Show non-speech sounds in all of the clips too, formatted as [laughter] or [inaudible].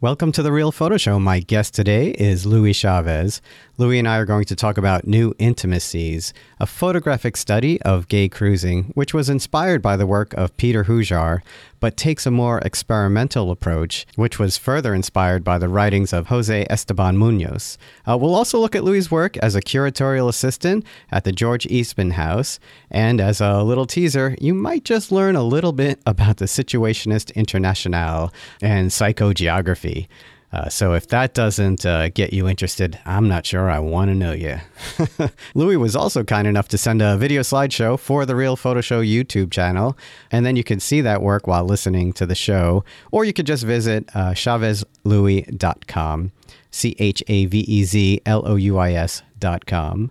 Welcome to the Real Photo Show. My guest today is Louis Chavez. Louis and I are going to talk about New Intimacies, a photographic study of gay cruising, which was inspired by the work of Peter Hujar, but takes a more experimental approach, which was further inspired by the writings of Jose Esteban Munoz. Uh, we'll also look at Louis' work as a curatorial assistant at the George Eastman House, and as a little teaser, you might just learn a little bit about the Situationist Internationale and psychogeography. Uh, so if that doesn't uh, get you interested, I'm not sure I want to know you. [laughs] Louis was also kind enough to send a video slideshow for the Real Photo Show YouTube channel, and then you can see that work while listening to the show, or you could just visit uh, chavezlouis.com, C H A V E Z L O U I S.com.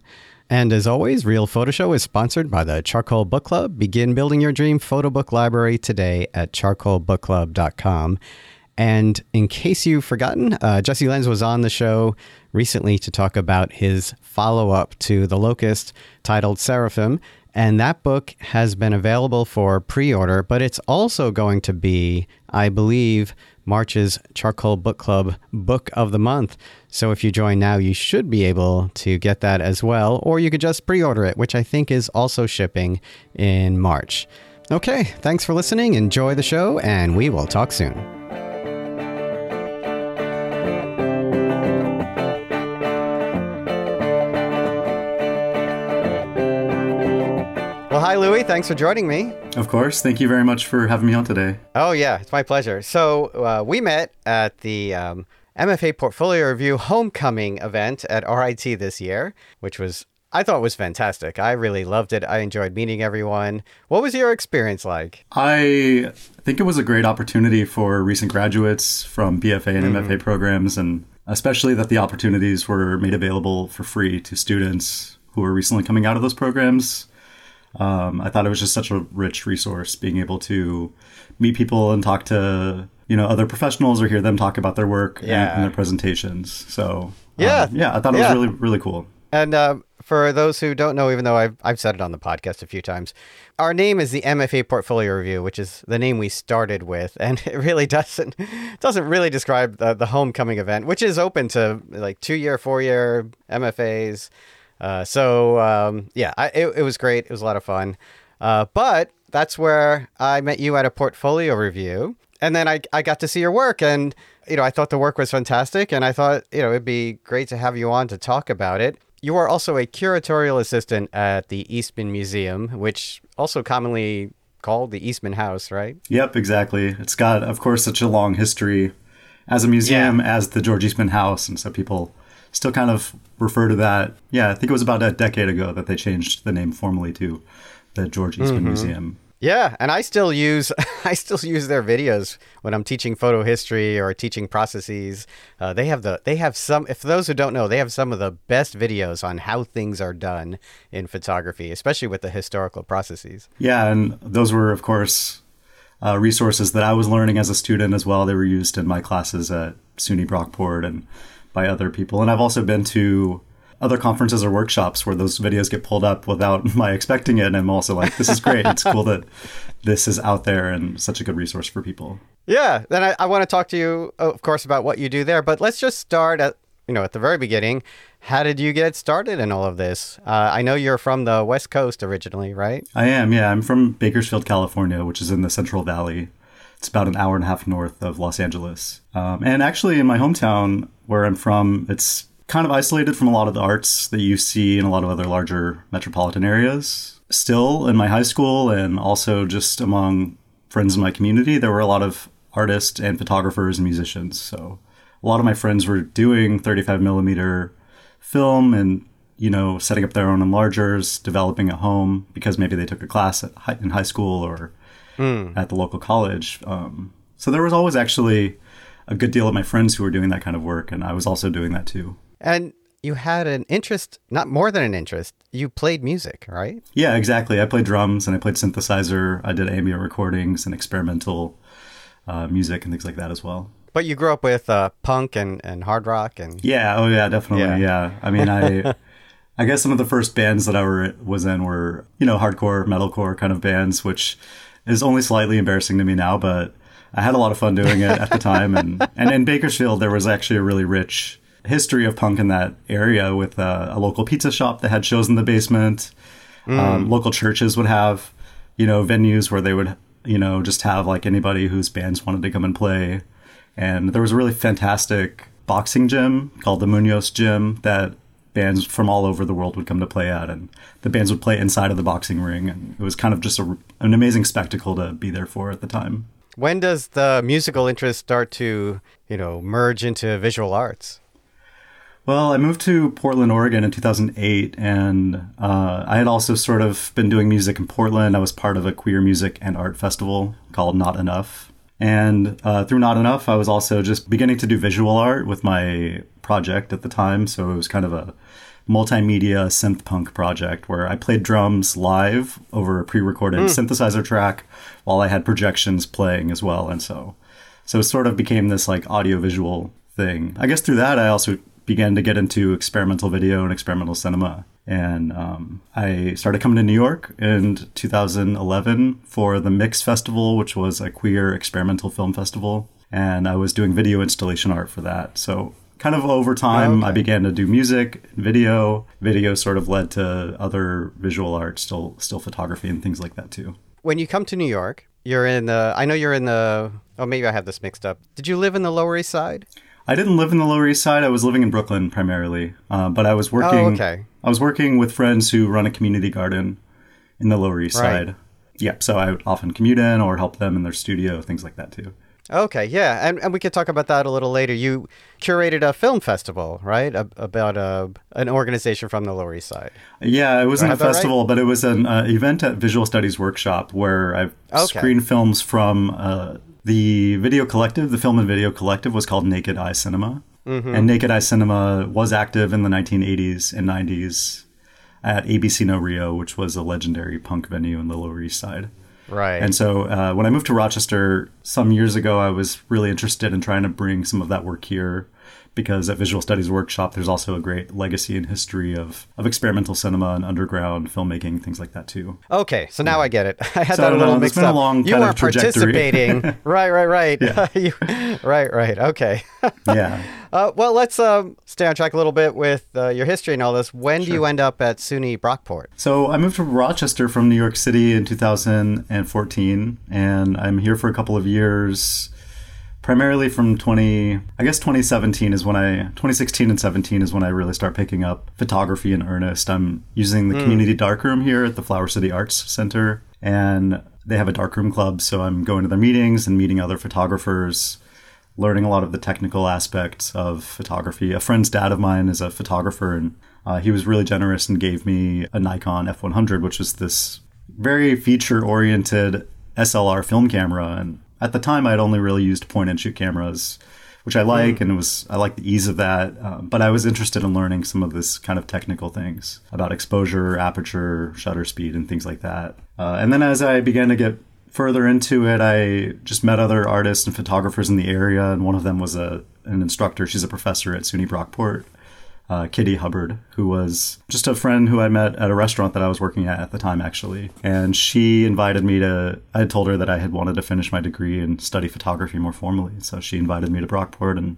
And as always, Real Photo Show is sponsored by the Charcoal Book Club. Begin building your dream photo book library today at charcoalbookclub.com. And in case you've forgotten, uh, Jesse Lenz was on the show recently to talk about his follow up to The Locust titled Seraphim. And that book has been available for pre order, but it's also going to be, I believe, March's Charcoal Book Club Book of the Month. So if you join now, you should be able to get that as well, or you could just pre order it, which I think is also shipping in March. Okay, thanks for listening. Enjoy the show, and we will talk soon. Louis. Thanks for joining me. Of course. Thank you very much for having me on today. Oh, yeah, it's my pleasure. So, uh, we met at the um, MFA Portfolio Review Homecoming event at RIT this year, which was, I thought was fantastic. I really loved it. I enjoyed meeting everyone. What was your experience like? I think it was a great opportunity for recent graduates from BFA and mm-hmm. MFA programs, and especially that the opportunities were made available for free to students who were recently coming out of those programs um, I thought it was just such a rich resource being able to meet people and talk to you know other professionals or hear them talk about their work yeah. and, and, their presentations. So yeah, um, yeah, I thought it yeah. was really really cool. And uh, for those who don't know, even though I've I've said it on the podcast a few times, our name is the MFA Portfolio Review, which is the name we started with, [laughs] and it really doesn't doesn't really describe the, the homecoming event, which is open to like two year, four year MFAs. Uh, so um, yeah, I, it, it, was great. It was a lot of fun. Uh, but that's where I met you at a portfolio review, and then I I got to see your work, and you know I thought the work was fantastic, and I thought you know it'd be great to have you on to talk about it. You are also a curatorial assistant at the Eastman Museum, which also commonly called the Eastman House, right? Yep, exactly. It's got, of course, such a long history as a museum yeah. as the George Eastman House, and so people still kind of refer to that. Yeah, I think it was about a decade ago that they changed the name formally to the George Eastman mm-hmm. Museum. Yeah, and I still use [laughs] I still use their videos when I'm teaching photo history or teaching processes. Uh, they have the they have some. If those who don't know, they have some of the best videos on how things are done in photography, especially with the historical processes. Yeah, and those were of course uh, resources that I was learning as a student as well. They were used in my classes at SUNY Brockport and by other people. And I've also been to other conferences or workshops where those videos get pulled up without [laughs] my expecting it. And I'm also like, this is great. it's cool that this is out there and such a good resource for people. Yeah. Then I, I want to talk to you, of course, about what you do there. But let's just start at, you know, at the very beginning. How did you get started in all of this? Uh, I know you're from the West Coast originally, right? I am, yeah. I'm from Bakersfield, California, which is in the Central Valley. It's about an hour and a half north of Los Angeles. Um, and actually, in my hometown where I'm from, it's kind of isolated from a lot of the arts that you see in a lot of other larger metropolitan areas. Still, in my high school and also just among friends in my community, there were a lot of artists and photographers and musicians. So a lot of my friends were doing 35 millimeter film and you know setting up their own enlargers, developing at home because maybe they took a class high, in high school or mm. at the local college. Um, so there was always actually a good deal of my friends who were doing that kind of work, and I was also doing that too. And you had an interest, not more than an interest. You played music, right? Yeah, exactly. I played drums and I played synthesizer. I did ambient recordings and experimental uh, music and things like that as well. But you grew up with uh, punk and, and hard rock and yeah, oh yeah, definitely. Yeah, yeah. I mean, I [laughs] I guess some of the first bands that I were was in were you know hardcore, metalcore kind of bands, which is only slightly embarrassing to me now, but I had a lot of fun doing it at the time, and and in Bakersfield there was actually a really rich history of punk in that area with uh, a local pizza shop that had shows in the basement. Mm. Um, local churches would have, you know, venues where they would, you know, just have like anybody whose bands wanted to come and play. And there was a really fantastic boxing gym called the Munoz Gym that bands from all over the world would come to play at, and the bands would play inside of the boxing ring, and it was kind of just a, an amazing spectacle to be there for at the time. When does the musical interest start to, you know, merge into visual arts? Well, I moved to Portland, Oregon in 2008, and uh, I had also sort of been doing music in Portland. I was part of a queer music and art festival called Not Enough. And uh, through Not Enough, I was also just beginning to do visual art with my project at the time. So it was kind of a multimedia synth punk project where I played drums live over a pre recorded mm. synthesizer track while I had projections playing as well. And so, so it sort of became this like audio visual thing. I guess through that, I also began to get into experimental video and experimental cinema. And um, I started coming to New York in 2011 for the Mix Festival, which was a queer experimental film festival. And I was doing video installation art for that. So, kind of over time, okay. I began to do music, video. Video sort of led to other visual art, still, still photography, and things like that too. When you come to New York, you're in the. I know you're in the. Oh, maybe I have this mixed up. Did you live in the Lower East Side? I didn't live in the Lower East Side. I was living in Brooklyn primarily, uh, but I was working. Oh, okay. I was working with friends who run a community garden in the Lower East right. Side. Yeah, so I would often commute in or help them in their studio, things like that too. Okay, yeah, and, and we could talk about that a little later. You curated a film festival, right? A, about a, uh, an organization from the Lower East Side. Yeah, it wasn't a festival, right? but it was an uh, event at Visual Studies Workshop where I've okay. screened films from uh, the video collective, the film and video collective, was called Naked Eye Cinema. Mm-hmm. And Naked Eye Cinema was active in the 1980s and 90s at ABC No Rio, which was a legendary punk venue in the Lower East Side. Right. And so uh, when I moved to Rochester some years ago, I was really interested in trying to bring some of that work here because at Visual Studies Workshop, there's also a great legacy and history of, of experimental cinema and underground filmmaking, things like that too. Okay, so now yeah. I get it. [laughs] I had so, that a little know, mixed up. you weren't participating. [laughs] right, right, right. [laughs] you, right, right. Okay. yeah. Uh, well, let's um, stay on track a little bit with uh, your history and all this. When sure. do you end up at SUNY Brockport? So I moved to Rochester from New York City in 2014, and I'm here for a couple of years primarily from 20 i guess 2017 is when i 2016 and 17 is when i really start picking up photography in earnest i'm using the mm. community darkroom here at the flower city arts center and they have a darkroom club so i'm going to their meetings and meeting other photographers learning a lot of the technical aspects of photography a friend's dad of mine is a photographer and uh, he was really generous and gave me a nikon f100 which is this very feature oriented slr film camera and at the time, I'd only really used point and shoot cameras, which I like, mm. and it was I like the ease of that. Uh, but I was interested in learning some of this kind of technical things about exposure, aperture, shutter speed, and things like that. Uh, and then as I began to get further into it, I just met other artists and photographers in the area, and one of them was a an instructor. She's a professor at SUNY Brockport, uh, Kitty Hubbard, who was just a friend who I met at a restaurant that I was working at at the time, actually. And she invited me to, I had told her that I had wanted to finish my degree and study photography more formally. So she invited me to Brockport, and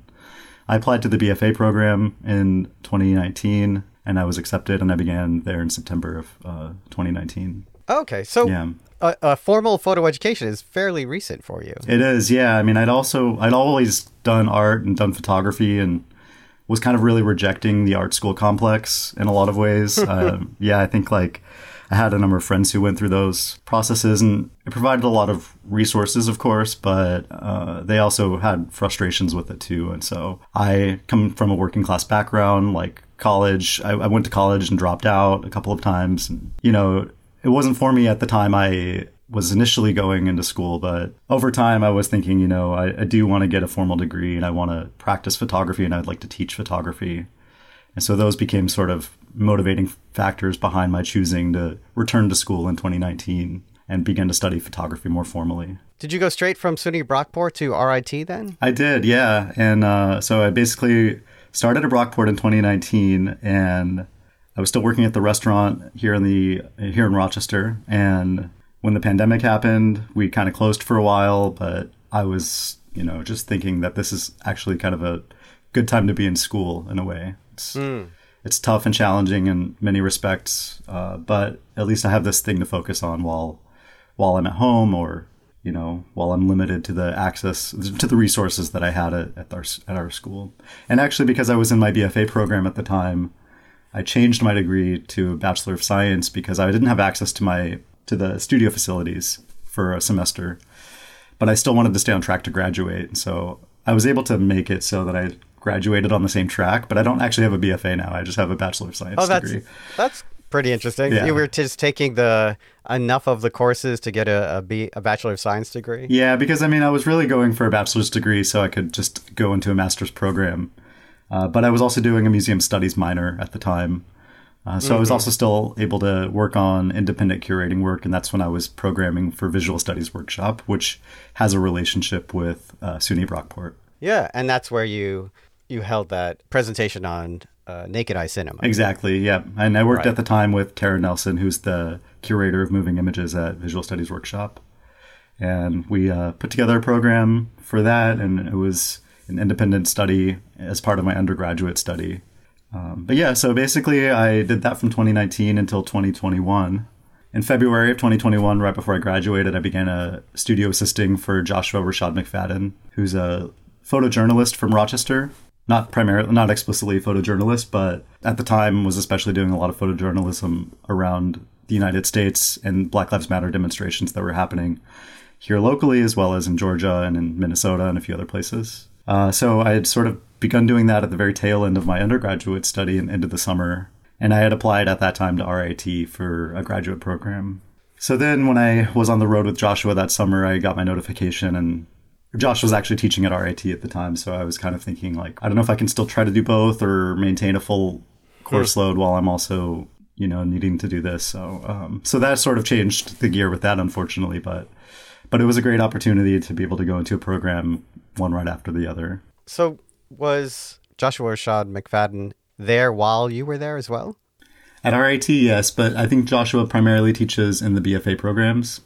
I applied to the BFA program in 2019, and I was accepted, and I began there in September of uh, 2019. Okay, so yeah. A, a, formal photo education is fairly recent for you. It is, yeah. I mean, I'd also I'd always done art and done photography, and was kind of really rejecting the art school complex in a lot of ways. um, [laughs] yeah, I think like I had a number of friends who went through those processes, and it provided a lot of resources, of course, but uh, they also had frustrations with it too. And so I come from a working class background, like college. I, I went to college and dropped out a couple of times. And, you know, it wasn't for me at the time. I was initially going into school, but over time I was thinking, you know, I, I do want to get a formal degree and I want to practice photography and I'd like to teach photography. And so those became sort of motivating factors behind my choosing to return to school in 2019 and begin to study photography more formally. Did you go straight from SUNY Brockport to RIT then? I did, yeah. And uh, so I basically started at Brockport in 2019 and I was still working at the restaurant here in the here in Rochester and when the pandemic happened, we kind of closed for a while, but I was, you know, just thinking that this is actually kind of a good time to be in school in a way. It's, mm. it's tough and challenging in many respects, uh, but at least I have this thing to focus on while while I'm at home or you know while I'm limited to the access to the resources that I had at, at our at our school. And actually, because I was in my BFA program at the time, I changed my degree to a Bachelor of Science because I didn't have access to my to the studio facilities for a semester, but I still wanted to stay on track to graduate. So I was able to make it so that I graduated on the same track, but I don't actually have a BFA now. I just have a Bachelor of Science oh, that's, degree. That's pretty interesting. Yeah. You were just taking the enough of the courses to get a, a, B, a Bachelor of Science degree? Yeah, because I mean, I was really going for a bachelor's degree so I could just go into a master's program. Uh, but I was also doing a museum studies minor at the time. Uh, so mm-hmm. I was mm-hmm. also still able to work on independent curating work, and that's when I was programming for Visual Studies Workshop, which has a relationship with uh, SUNY Brockport. Yeah, and that's where you you held that presentation on uh, Naked Eye Cinema. Exactly. Yeah, and I worked right. at the time with Tara Nelson, who's the curator of moving images at Visual Studies Workshop, and we uh, put together a program for that, and it was an independent study as part of my undergraduate study. Um, but yeah, so basically, I did that from 2019 until 2021. In February of 2021, right before I graduated, I began a studio assisting for Joshua Rashaad McFadden, who's a photojournalist from Rochester not primarily, not explicitly photojournalist, but at the time was especially doing a lot of photojournalism around the United States and Black Lives Matter demonstrations that were happening here locally, as well as in Georgia and in Minnesota and a few other places. Uh, so I had sort of begun doing that at the very tail end of my undergraduate study and into the summer. And I had applied at that time to RIT for a graduate program. So then when I was on the road with Joshua that summer, I got my notification and Josh was actually teaching at RIT at the time, so I was kind of thinking like, I don't know if I can still try to do both or maintain a full course load while I'm also, you know, needing to do this. So, um, so that sort of changed the gear with that, unfortunately, but, but it was a great opportunity to be able to go into a program one right after the other. So, was Joshua Rashaad McFadden there while you were there as well? At RIT, yes, but I think Joshua primarily teaches in the BFA programs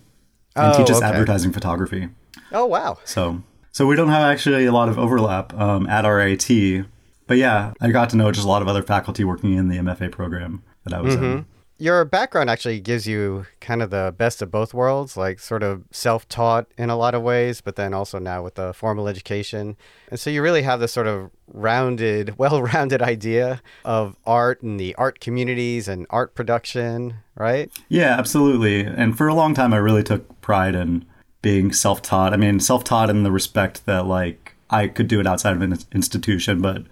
and oh, teaches okay. advertising photography. Oh wow! So so we don't have actually a lot of overlap um, at RIT, but yeah, I got to know just a lot of other faculty working in the MFA program that I was mm-hmm. in. Your background actually gives you kind of the best of both worlds, like sort of self taught in a lot of ways, but then also now with the formal education. And so you really have this sort of rounded, [laughs] well rounded idea of art and the art communities and art production, right? Yeah, absolutely. And for a long time, I really took pride in being self-taught. I mean, self-taught in the respect that like I could do it outside of an institution, but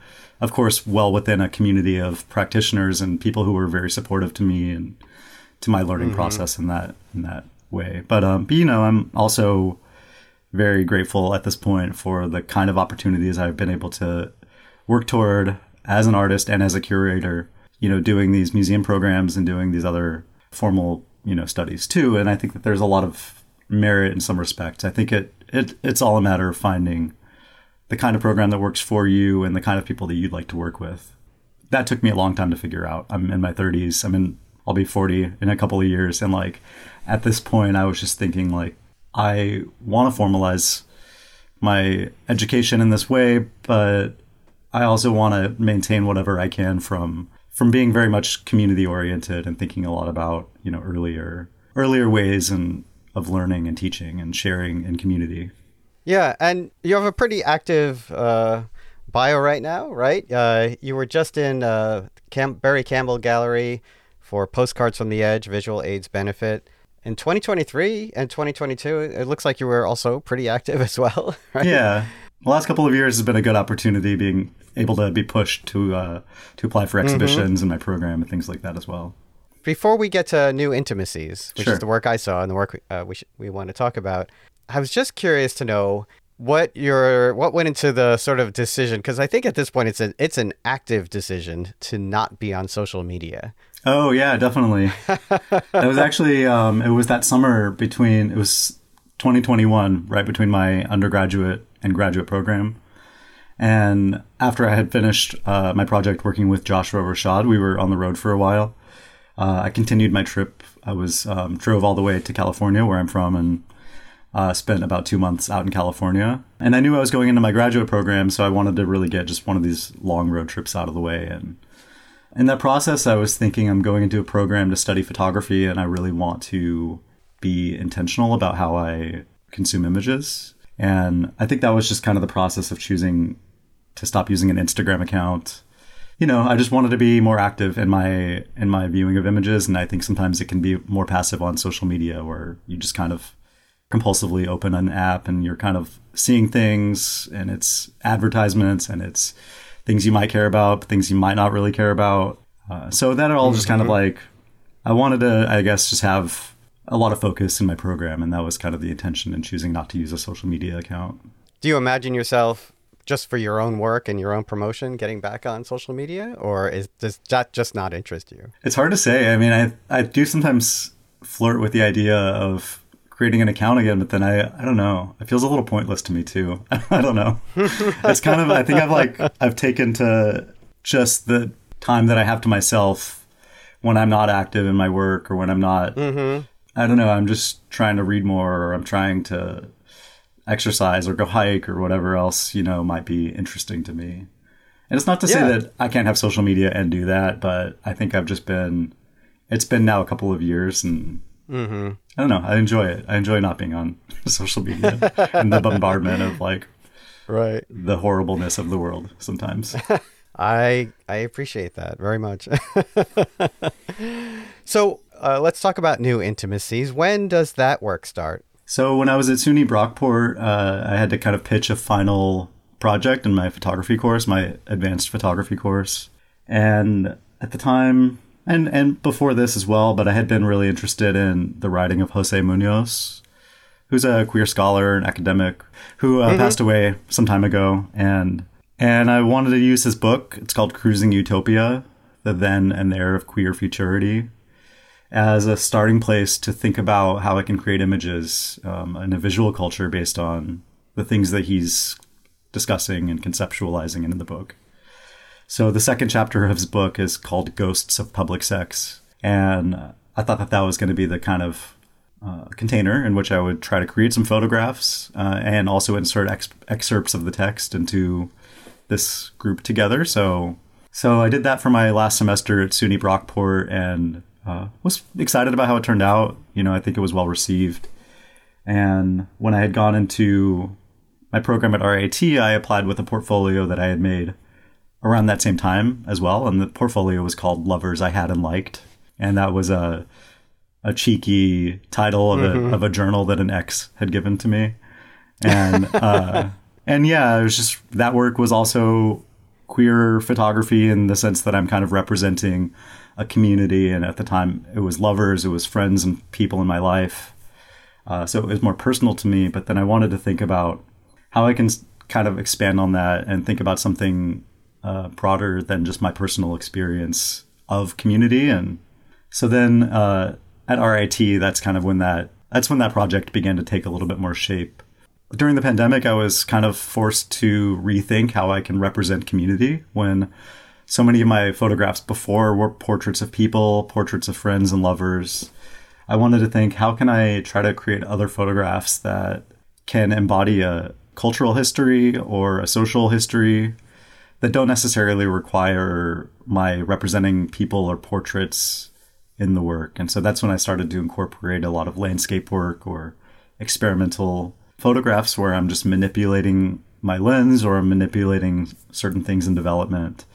of course, well within a community of practitioners and people who were very supportive to me and to my learning mm-hmm. process in that in that way. But um, but you know, I'm also very grateful at this point for the kind of opportunities I've been able to work toward as an artist and as a curator. You know, doing these museum programs and doing these other formal you know studies too. And I think that there's a lot of merit in some respects. I think it, it it's all a matter of finding the kind of program that works for you and the kind of people that you'd like to work with. That took me a long time to figure out. I'm in my 30s. I'm in I'll be 40 in a couple of years and like at this point I was just thinking like I want to formalize my education in this way, but I also want to maintain whatever I can from from being very much community oriented and thinking a lot about, you know, earlier earlier ways and of learning and teaching and sharing in community. Yeah, and you have a pretty active uh, bio right now, right? Uh, you were just in uh, Cam- Berry Campbell Gallery for Postcards from the Edge Visual AIDS Benefit. In 2023 and 2022, it looks like you were also pretty active [laughs] as well, right? Yeah. The last couple of years has been a good opportunity being able to be pushed to uh, to apply for mm-hmm. exhibitions mm-hmm. in my program and things like that as well. Before we get to new intimacies, which sure. is the work I saw and the work uh, we sh- we want to talk about, I was just curious to know what your what went into the sort of decision because I think at this point it's an it's an active decision to not be on social media. Oh yeah, definitely. that was actually um, it was that summer between it was 2021, right between my undergraduate and graduate program. And after I had finished uh, my project working with Joshua Rashaad, we were on the road for a while uh, I continued my trip. I was um, drove all the way to California, where I'm from, and uh, spent about two months out in California. And I knew I was going into my graduate program, so I wanted to really get just one of these long road trips out of the way. And in that process, I was thinking I'm going into a program to study photography, and I really want to be intentional about how I consume images. And I think that was just kind of the process of choosing to stop using an Instagram account. You know, I just wanted to be more active in my in my viewing of images, and I think sometimes it can be more passive on social media, where you just kind of compulsively open an app and you're kind of seeing things, and it's advertisements and it's things you might care about, things you might not really care about. Uh, so that all just kind of like I wanted to, I guess, just have a lot of focus in my program, and that was kind of the intention in choosing not to use a social media account. Do you imagine yourself just for your own work and your own promotion getting back on social media, or is does that just not interest you? It's hard to say. I mean, I I do sometimes flirt with the idea of creating an account again, but then I I don't know. It feels a little pointless to me too. [laughs] I don't know. [laughs] it's kind of I think I've like I've taken to just the time that I have to myself when I'm not active in my work or when I'm not. Mm-hmm. I don't know. I'm just trying to read more, or I'm trying to exercise or go hike or whatever else you know might be interesting to me. And it's not to yeah. say that I can't have social media and do that, but I think I've just been. It's been now a couple of years, and mm-hmm. I don't know. I enjoy it. I enjoy not being on [laughs] social media and the bombardment of like, right, the horribleness of the world sometimes. [laughs] I I appreciate that very much. [laughs] so uh, let's talk about new intimacies. When does that work start? So when I was at SUNY Brockport, uh, I had to kind of pitch a final project in my photography course, my advanced photography course. And at the time, and and before this as well, but I had been really interested in the writing of Jose Munoz, who's a queer scholar and academic who uh, mm-hmm. passed away some time ago, and and I wanted to use his book. It's called Cruising Utopia: The Then and There of Queer Futurity as a starting place to think about how I can create images um, in a visual culture based on the things that he's discussing and conceptualizing in the book. So the second chapter of his book is called Ghosts of Public Sex. And I thought that that was going to be the kind of uh, container in which I would try to create some photographs uh, and also insert ex- excerpts of the text into this group together. So, so I did that for my last semester at SUNY Brockport, and uh, was excited about how it turned out. You know, I think it was well received. And when I had gone into my program at RIT, I applied with a portfolio that I had made around that same time as well. And the portfolio was called Lovers I Had and Liked. And that was a a cheeky title of, mm-hmm. a, of a journal that an ex had given to me. And uh, [laughs] and yeah, it was just that work was also queer photography in the sense that I'm kind of representing a community, and at the time it was lovers, it was friends and people in my life. Uh, so it was more personal to me. But then I wanted to think about how I can kind of expand on that and think about something uh, broader than just my personal experience of community. And so then uh, at RIT, that's kind of when that that's when that project began to take a little bit more shape. During the pandemic, I was kind of forced to rethink how I can represent community when so many of my photographs before were portraits of people, portraits of friends and lovers. I wanted to think how can I try to create other photographs that can embody a cultural history or a social history that don't necessarily require my representing people or portraits in the work. And so that's when I started to incorporate a lot of landscape work or experimental photographs where I'm just manipulating my lens or manipulating certain things in development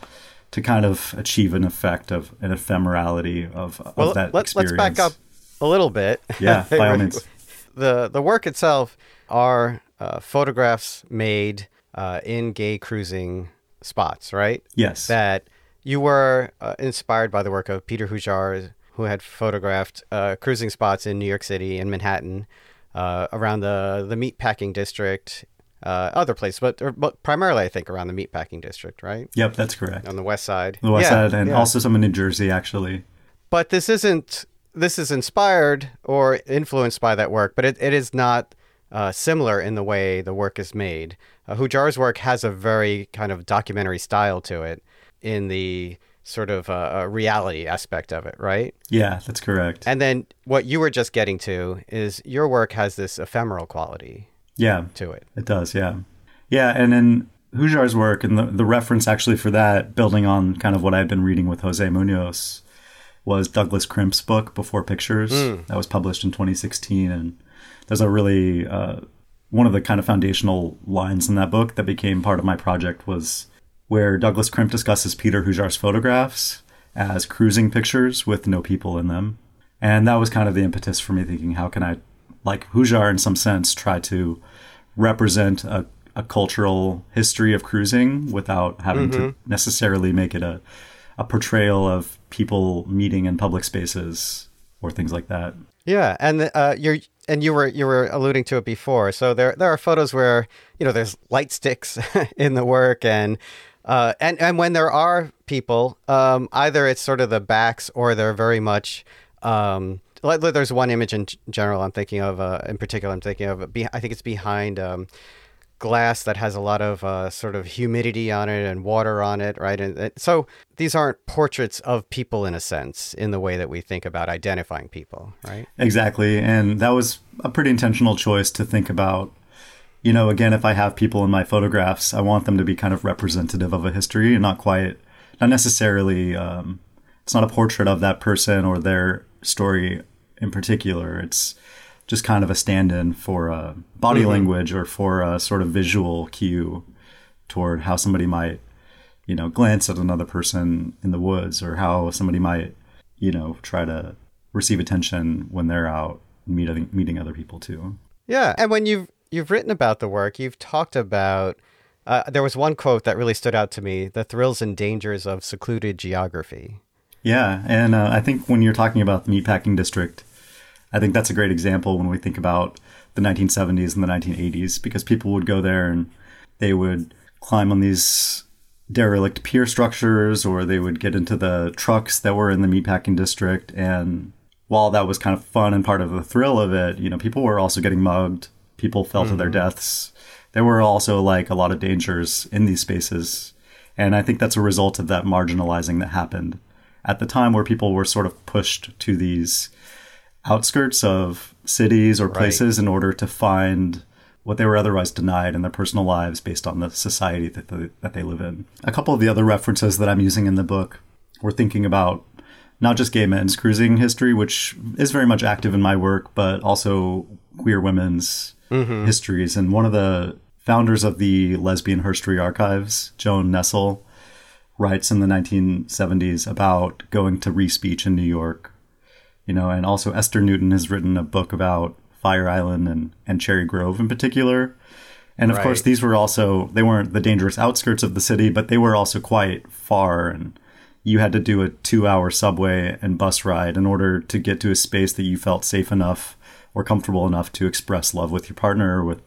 to kind of achieve an effect of an ephemerality of, well, of that let, experience. Let's back up a little bit. Yeah, [laughs] by all means. The the work itself are uh, photographs made uh, in gay cruising spots, right? Yes. That you were uh, inspired by the work of Peter Hujar, who had photographed uh, cruising spots in New York City and Manhattan, uh, around the the meatpacking district uh, other places, but, or, but primarily I think around the meatpacking district, right? Yep, that's correct. On the west side, the west yeah, side, and yeah. also some in New Jersey, actually. But this isn't. This is inspired or influenced by that work, but it, it is not uh, similar in the way the work is made. Uh, Hujar's work has a very kind of documentary style to it in the sort of a, reality aspect of it, right? Yeah, that's correct. And then what you were just getting to is your work has this ephemeral quality. Yeah, to it. It does. Yeah, yeah. And in Hujar's work, and the the reference actually for that, building on kind of what I've been reading with Jose Munoz, was Douglas Crimp's book Before Pictures mm. that was published in 2016, and there's a really uh, one of the kind of foundational lines in that book that became part of my project was where Douglas Crimp discusses Peter Hujar's photographs as cruising pictures with no people in them. And that was kind of the impetus for me thinking, how can I, like Hujar in some sense, try to represent a, a cultural history of cruising without having mm-hmm. to necessarily make it a, a portrayal of people meeting in public spaces or things like that. Yeah, and uh, you're and you were you were alluding to it before. So there there are photos where you know there's light sticks [laughs] in the work and uh, and and when there are people, um, either it's sort of the backs or they're very much. Um, there's one image in general I'm thinking of. Uh, in particular, I'm thinking of. I think it's behind um, glass that has a lot of uh, sort of humidity on it and water on it, right? And, so these aren't portraits of people in a sense, in the way that we think about identifying people, right? Exactly, and that was a pretty intentional choice to think about you know, again, if I have people in my photographs, I want them to be kind of representative of a history and not quite, not necessarily, um, it's not a portrait of that person or their story in particular. It's just kind of a stand in for a body mm-hmm. language or for a sort of visual cue toward how somebody might, you know, glance at another person in the woods or how somebody might, you know, try to receive attention when they're out meeting meeting other people too. Yeah, and when you've you've written about the work. You've talked about. Uh, there was one quote that really stood out to me: "The thrills and dangers of secluded geography." Yeah, and uh, I think when you're talking about the meatpacking district, I think that's a great example when we think about the 1970s and the 1980s, because people would go there and they would climb on these derelict pier structures, or they would get into the trucks that were in the meatpacking district. And while that was kind of fun and part of the thrill of it, you know, people were also getting mugged people fell mm-hmm. to their mm-hmm. deaths. There were also like a lot of dangers in these spaces. And I think that's a result of that marginalizing that happened at the time where people were sort of pushed to these outskirts of cities or places right. in order to find what they were otherwise denied in their personal lives based on the society that they, that they live in. A couple of the other references that I'm using in the book were thinking about not just gay men's cruising history, which is very much active in my work, but also queer women's mm-hmm. histories. And one of the founders of the Lesbian Herstory Archives, Joan Nestle, writes in the 1970s about going to Riis Beach in New York. You know, and also Esther Newton has written a book about Fire Island and, and Cherry Grove in particular. And of right. course, these were also, they weren't the dangerous outskirts of the city, but they were also quite far. And you had to do a two hour subway and bus ride in order to get to a space that you felt safe enough or comfortable enough to express love with your partner or with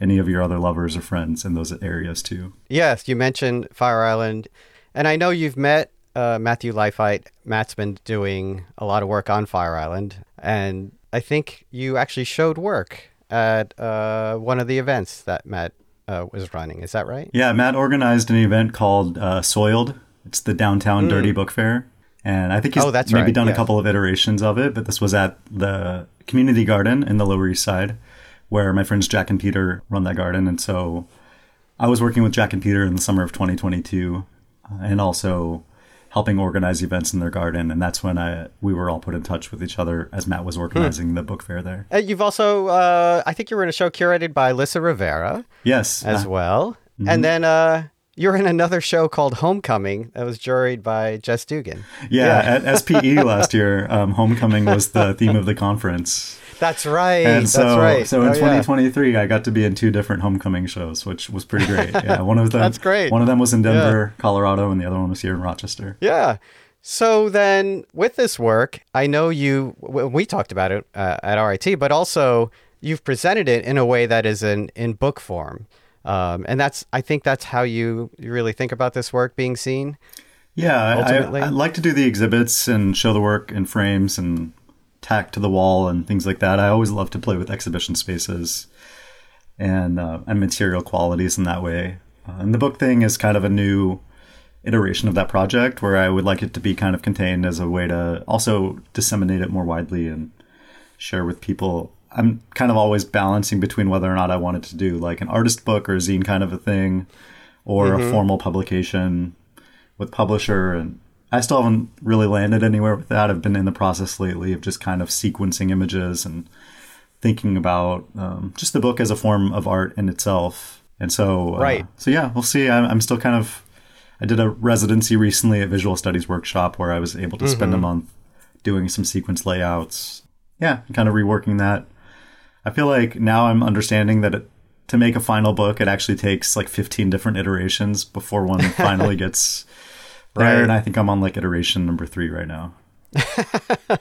any of your other lovers or friends in those areas too. Yes, you mentioned Fire Island, and I know you've met uh, Matthew Leifheit. Matt's been doing a lot of work on Fire Island, and I think you actually showed work at uh, one of the events that Matt uh, was running. Is that right? Yeah, Matt organized an event called uh, Soiled. It's the downtown mm. Dirty Book Fair. And I think he's oh, that's maybe right. done yeah. a couple of iterations of it, but this was at the community garden in the Lower East Side, where my friends Jack and Peter run that garden. And so I was working with Jack and Peter in the summer of 2022 uh, and also helping organize events in their garden. And that's when I we were all put in touch with each other as Matt was organizing hmm. the book fair there. Uh, you've also, uh, I think you were in a show curated by Lissa Rivera. Yes. As uh, well. Mm-hmm. And then uh, you're in another show called Homecoming that was juried by Jess Dugan. Yeah, yeah. at SPE last year, um, Homecoming was the theme of the conference. That's right. And so, That's right. so in oh, 2023, yeah. I got to be in two different Homecoming shows, which was pretty great. [laughs] Yeah, one of them. That's great. One of them was in Denver, yeah. Colorado, and the other one was here in Rochester. Yeah. So then, with this work, I know you. We talked about it uh, at RIT, but also you've presented it in a way that is in in book form. Um, and that's I think that's how you, really think about this work being seen. Yeah. I, I like to do the exhibits and show the work in frames and tack to the wall and things like that. I always love to play with exhibition spaces and uh, and material qualities in that way. Uh, and the book thing is kind of a new iteration of that project where I would like it to be kind of contained as a way to also disseminate it more widely and share with people. I'm kind of always balancing between whether or not I wanted to do like an artist book or a zine kind of a thing or mm-hmm. a formal publication with publisher and I still haven't really landed anywhere with that. I've been in the process lately of just kind of sequencing images and thinking about um, just the book as a form of art in itself. And so, uh, right. So yeah, we'll see. I'm, I'm, still kind of. I did a residency recently at Visual Studies Workshop where I was able to mm-hmm. spend a mm-hmm. month doing some sequence layouts. Yeah, kind of reworking that. I feel like now I'm understanding that it, to make a final book, it actually takes like 15 different iterations before one [laughs] finally gets. Right. And I think I'm on like iteration number three right now. [laughs]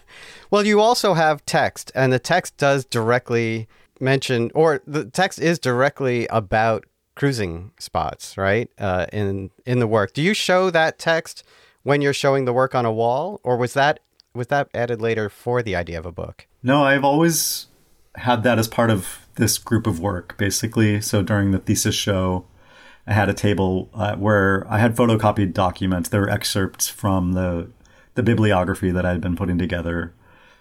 well, you also have text, and the text does directly mention, or the text is directly about cruising spots, right? Uh, in in the work, do you show that text when you're showing the work on a wall, or was that was that added later for the idea of a book? No, I've always had that as part of this group of work, basically. So during the thesis show, I had a table uh, where I had photocopied documents. There were excerpts from the the bibliography that I had been putting together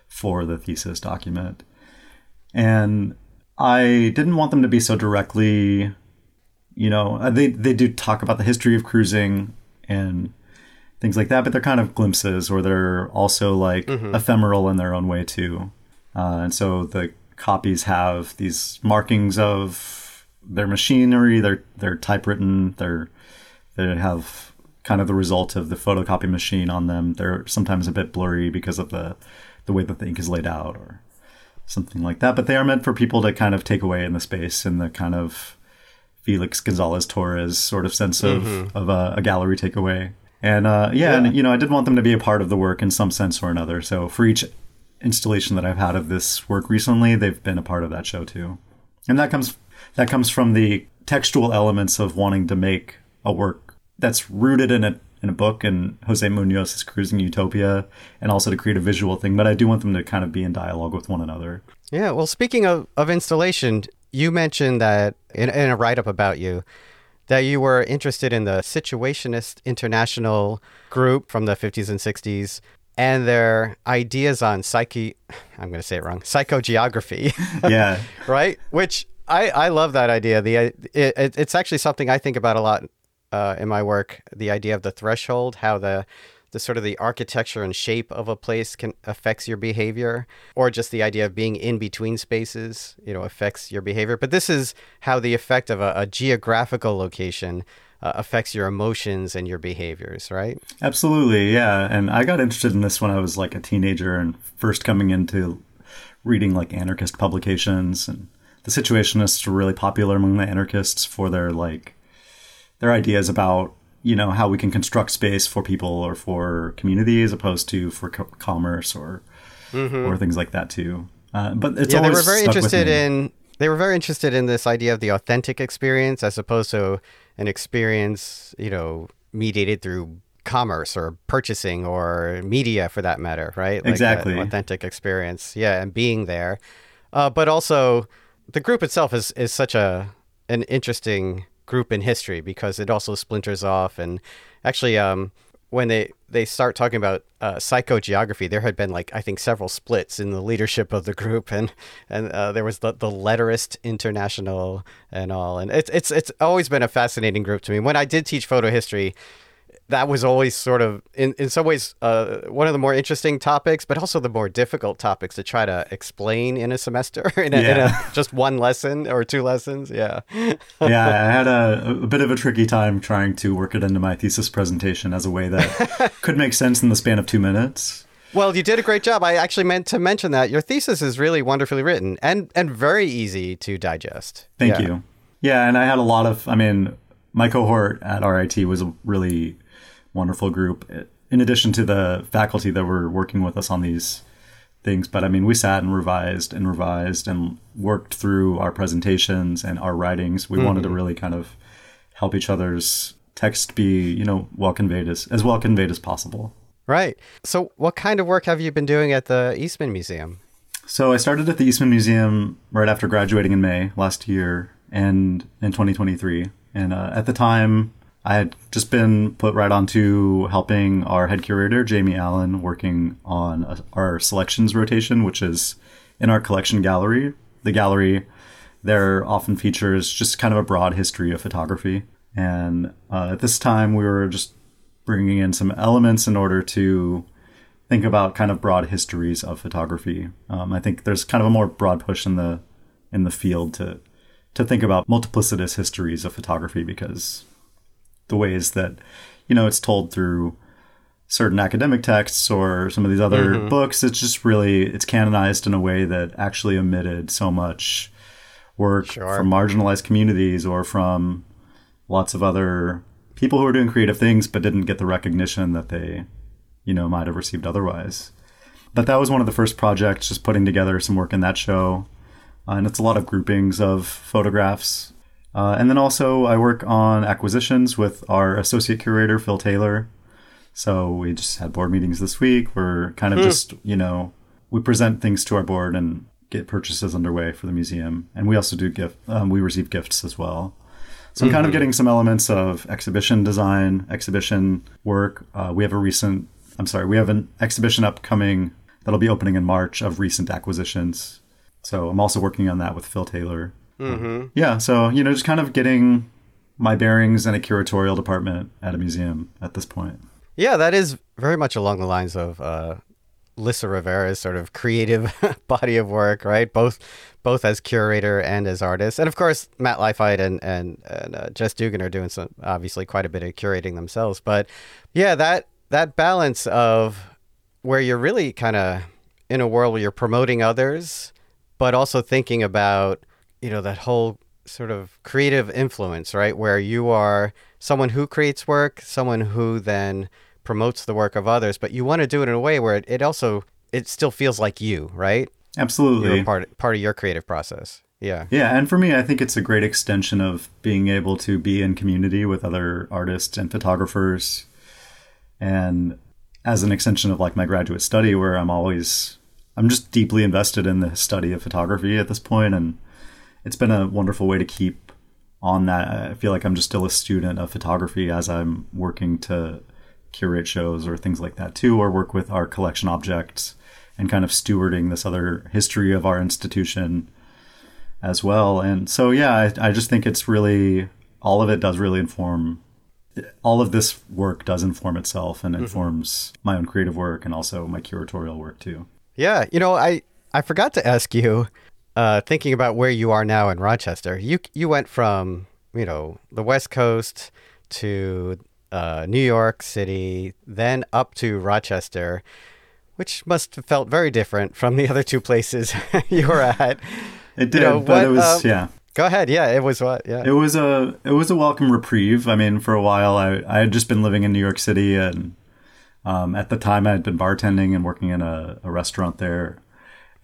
for the thesis document, and I didn't want them to be so directly. You know, uh, they they do talk about the history of cruising and things like that, but they're kind of glimpses, or they're also like mm-hmm. ephemeral in their own way too. Uh, and so the copies have these markings of their machinery, their their typewritten, their they have kind of the result of the photocopy machine on them. They're sometimes a bit blurry because of the the way that the ink is laid out or something like that. But they are meant for people to kind of take away in the space in the kind of Felix Gonzalez Torres sort of sense of mm-hmm. of a, a, gallery takeaway. And uh, yeah, yeah, and you know, I did want them to be a part of the work in some sense or another. So for each installation that I've had of this work recently, they've been a part of that show too. And that comes that comes from the textual elements of wanting to make a work that's rooted in a in a book and Jose Munoz's Cruising Utopia, and also to create a visual thing. But I do want them to kind of be in dialogue with one another. Yeah. Well, speaking of, of installation, you mentioned that in, in a write up about you that you were interested in the Situationist International group from the 50s and 60s and their ideas on psyche I'm going to say it wrong psychogeography yeah [laughs] right which I, I love that idea. The it, it, it's actually something I think about a lot uh, in my work. The idea of the threshold, how the the sort of the architecture and shape of a place can affects your behavior, or just the idea of being in between spaces, you know, affects your behavior. But this is how the effect of a, a geographical location uh, affects your emotions and your behaviors, right? Absolutely, yeah. And I got interested in this when I was like a teenager and first coming into reading like anarchist publications and the Situationists were really popular among the anarchists for their like their ideas about you know how we can construct space for people or for community as opposed to for co- commerce or mm-hmm. or things like that too. Uh, but it's yeah, they were very interested in they were very interested in this idea of the authentic experience as opposed to an experience you know mediated through commerce or purchasing or media for that matter, right? Like exactly. authentic experience. Yeah, and being there. Uh, but also the group itself is is such a an interesting group in history because it also splinters off and actually um, when they they start talking about uh, psychogeography, there had been like I think several splits in the leadership of the group, and and uh, there was the the Letterist International and all, and it's it's it's always been a fascinating group to me. When I did teach photo history, that was always sort of in, in some ways uh, one of the more interesting topics but also the more difficult topics to try to explain in a semester [laughs] in, a, yeah. in a, just one lesson or two lessons yeah [laughs] yeah i had a, a, bit of a tricky time trying to work it into my thesis presentation as a way that [laughs] could make sense in the span of two minutes well, you did a great job. I actually meant to mention that your thesis is really wonderfully written and and very easy to digest. Thank yeah. you. Yeah, and I had a lot of. I mean, my cohort at RIT was really wonderful group. In addition to the faculty that were working with us on these things, but I mean, we sat and revised and revised and worked through our presentations and our writings. We mm-hmm. wanted to mm-hmm. really kind of help each other's text be, you know, well conveyed as as well conveyed as possible. Right. So, what kind of work have you been doing at the Eastman Museum? So, I started at the Eastman Museum right after graduating in May last year and in 2023. And uh, at the time, I had just been put right onto helping our head curator, Jamie Allen, working on a, our selections rotation, which is in our collection gallery. The gallery there often features just kind of a broad history of photography. And uh, at this time, we were just bringing in some elements in order to think about kind of broad histories of photography. Um, I think there's kind of a more broad push in the in the field to to think about multiplicitous histories of photography because the ways that you know it's told through certain academic texts or some of these other mm-hmm. books it's just really it's canonized in a way that actually omitted so much work sure. from marginalized communities or from lots of other people who are doing creative things but didn't get the recognition that they you know might have received otherwise but that was one of the first projects just putting together some work in that show uh, and it's a lot of groupings of photographs uh, and then also i work on acquisitions with our associate curator phil taylor so we just had board meetings this week we're kind of hmm. just you know we present things to our board and get purchases underway for the museum and we also do gift um, we receive gifts as well so I'm kind of mm-hmm. getting some elements of exhibition design, exhibition work. Uh, we have a recent, I'm sorry, we have an exhibition upcoming that'll be opening in March of recent acquisitions. So I'm also working on that with Phil Taylor. Mm-hmm. Yeah, so you know, just kind of getting my bearings in a curatorial department at a museum at this point. Yeah, that is very much along the lines of uh, Lissa Rivera's sort of creative [laughs] body of work, right? Both both as curator and as artist, and of course Matt Leifheit and and, and uh, Jess Dugan are doing some obviously quite a bit of curating themselves. But yeah, that that balance of where you're really kind of in a world where you're promoting others, but also thinking about you know that whole sort of creative influence, right? Where you are someone who creates work, someone who then promotes the work of others, but you want to do it in a way where it, it also it still feels like you, right? Absolutely. You part part of your creative process. Yeah. Yeah, and for me, I think it's a great extension of being able to be in community with other artists and photographers, and as an extension of like my graduate study, where I'm always I'm just deeply invested in the study of photography at this point, and it's been a wonderful way to keep on that. I feel like I'm just still a student of photography as I'm working to curate shows or things like that too, or work with our collection objects and kind of stewarding this other history of our institution as well. And so, yeah, I, I just think it's really all of it does really inform all of this work does inform itself and mm-hmm. informs mm-hmm. my own creative work and also my curatorial work too. Yeah, you know, I I forgot to ask you, uh, thinking about where you are now in Rochester. You you went from you know the West Coast to uh, New York City, then up to Rochester, which must have felt very different from the [laughs] other two places [laughs] you were at. It did, you know, but what, it was um, yeah. Go ahead. Yeah, it was what? Yeah. It was a it was a welcome reprieve. I mean, for a while I I had just been living in New York City and um, at the time I had been bartending and working in a, a restaurant there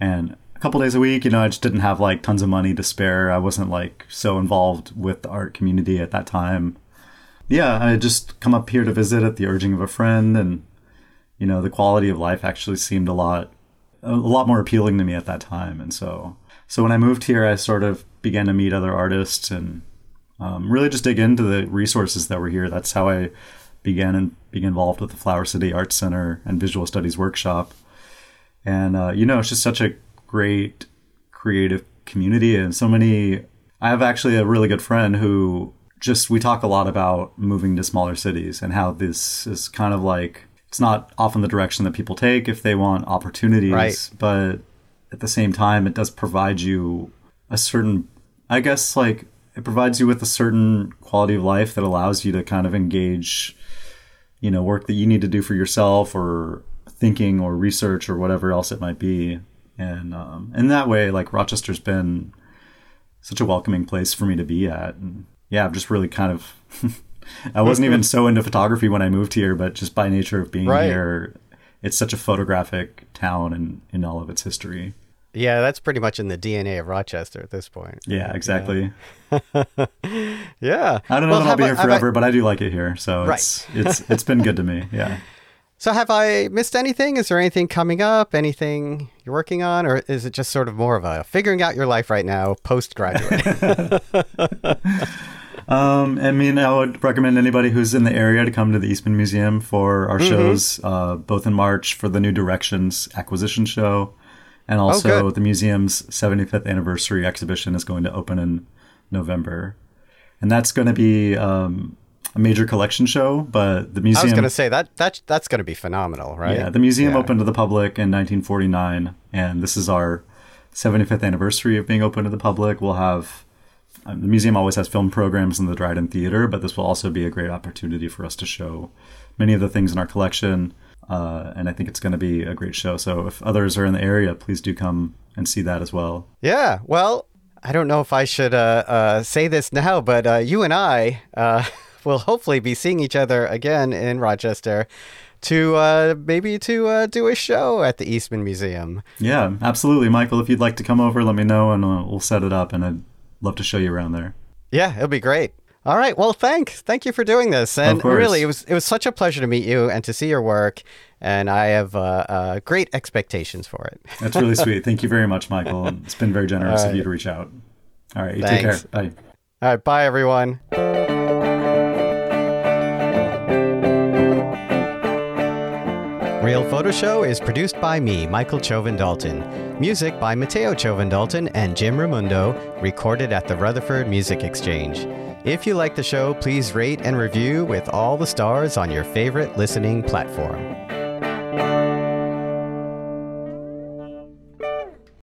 and a couple days a week, you know, I just didn't have like tons of money to spare. I wasn't like so involved with the art community at that time yeah, I just come up here to visit at the urging of a friend, and you know, the quality of life actually seemed a lot, a lot more appealing to me at that time. And so, so when I moved here, I sort of began to meet other artists and um, really just dig into the resources that were here. That's how I began and began involved with the Flower City Arts Center and Visual Studies Workshop. And uh, you know, it's just such a great creative community, and so many. I have actually a really good friend who just we talk a lot about moving to smaller cities and how this is kind of like it's not often the direction that people take if they want opportunities, right. but at the same time, it does provide you a certain, I guess, like it provides you with a certain quality of life that allows you to kind of engage, you know, work that you need to do for yourself or thinking or research or whatever else it might be. And um, in that way, like Rochester's been such a welcoming place for me to be at. And yeah, I'm just really kind of. [laughs] I wasn't even so into photography when I moved here, but just by nature of being right. here, it's such a photographic town and in, in all of its history. Yeah, that's pretty much in the DNA of Rochester at this point. Yeah, exactly. Yeah. [laughs] yeah. I don't know well, that I'll be here forever, I... but I do like it here. So it's it's it's been good to me. Yeah. [laughs] So have I missed anything? Is there anything coming up? Anything you're working on, or is it just sort of more of a figuring out your life right now, post graduate? [laughs] [laughs] Um, I mean, I would recommend anybody who's in the area to come to the Eastman Museum for our shows, uh, both in March for the New Directions acquisition show, and also good. the museum's 75th anniversary exhibition is going to open in November, and that's going to be um, a major collection show. But the museum. I was going to say that that that's going to be phenomenal, right? yeah, the museum Yeah. opened to the public in 1949, and this is our 75th anniversary of being open to the public. We'll have um, the museum always has film programs in the Dryden Theater, but this will also be a great opportunity for us to show many of the things in our collection. Uh, and I think it's going to be a great show. So if others are in the area, please do come and see that as well. Yeah. Well, I don't know if I should uh, uh, say this now, but uh, you and I [laughs] will hopefully be seeing each other again in Rochester to uh, maybe to uh, do a show at the Eastman Museum. Yeah, absolutely, Michael. If you'd like to come over, let me know, and uh, we'll set it up. And I'd love to show you around there. Yeah, it'll be great. All right. Well, thanks. Thank you for doing this. And really, it was it was such a pleasure to meet you and to see your work. And I have uh, uh, great expectations for it. [laughs] That's really sweet. Thank you very much, [laughs] Michael. It's been very generous of you to reach out. All right, you take care. Bye. All right. Bye, everyone. Real Photo Show is produced by me, Michael Chovan Dalton. Music by Matteo Chovan Dalton and Jim Ramundo, recorded at the Rutherford Music Exchange. If you like the show, please rate and review with all the stars on your favorite listening platform.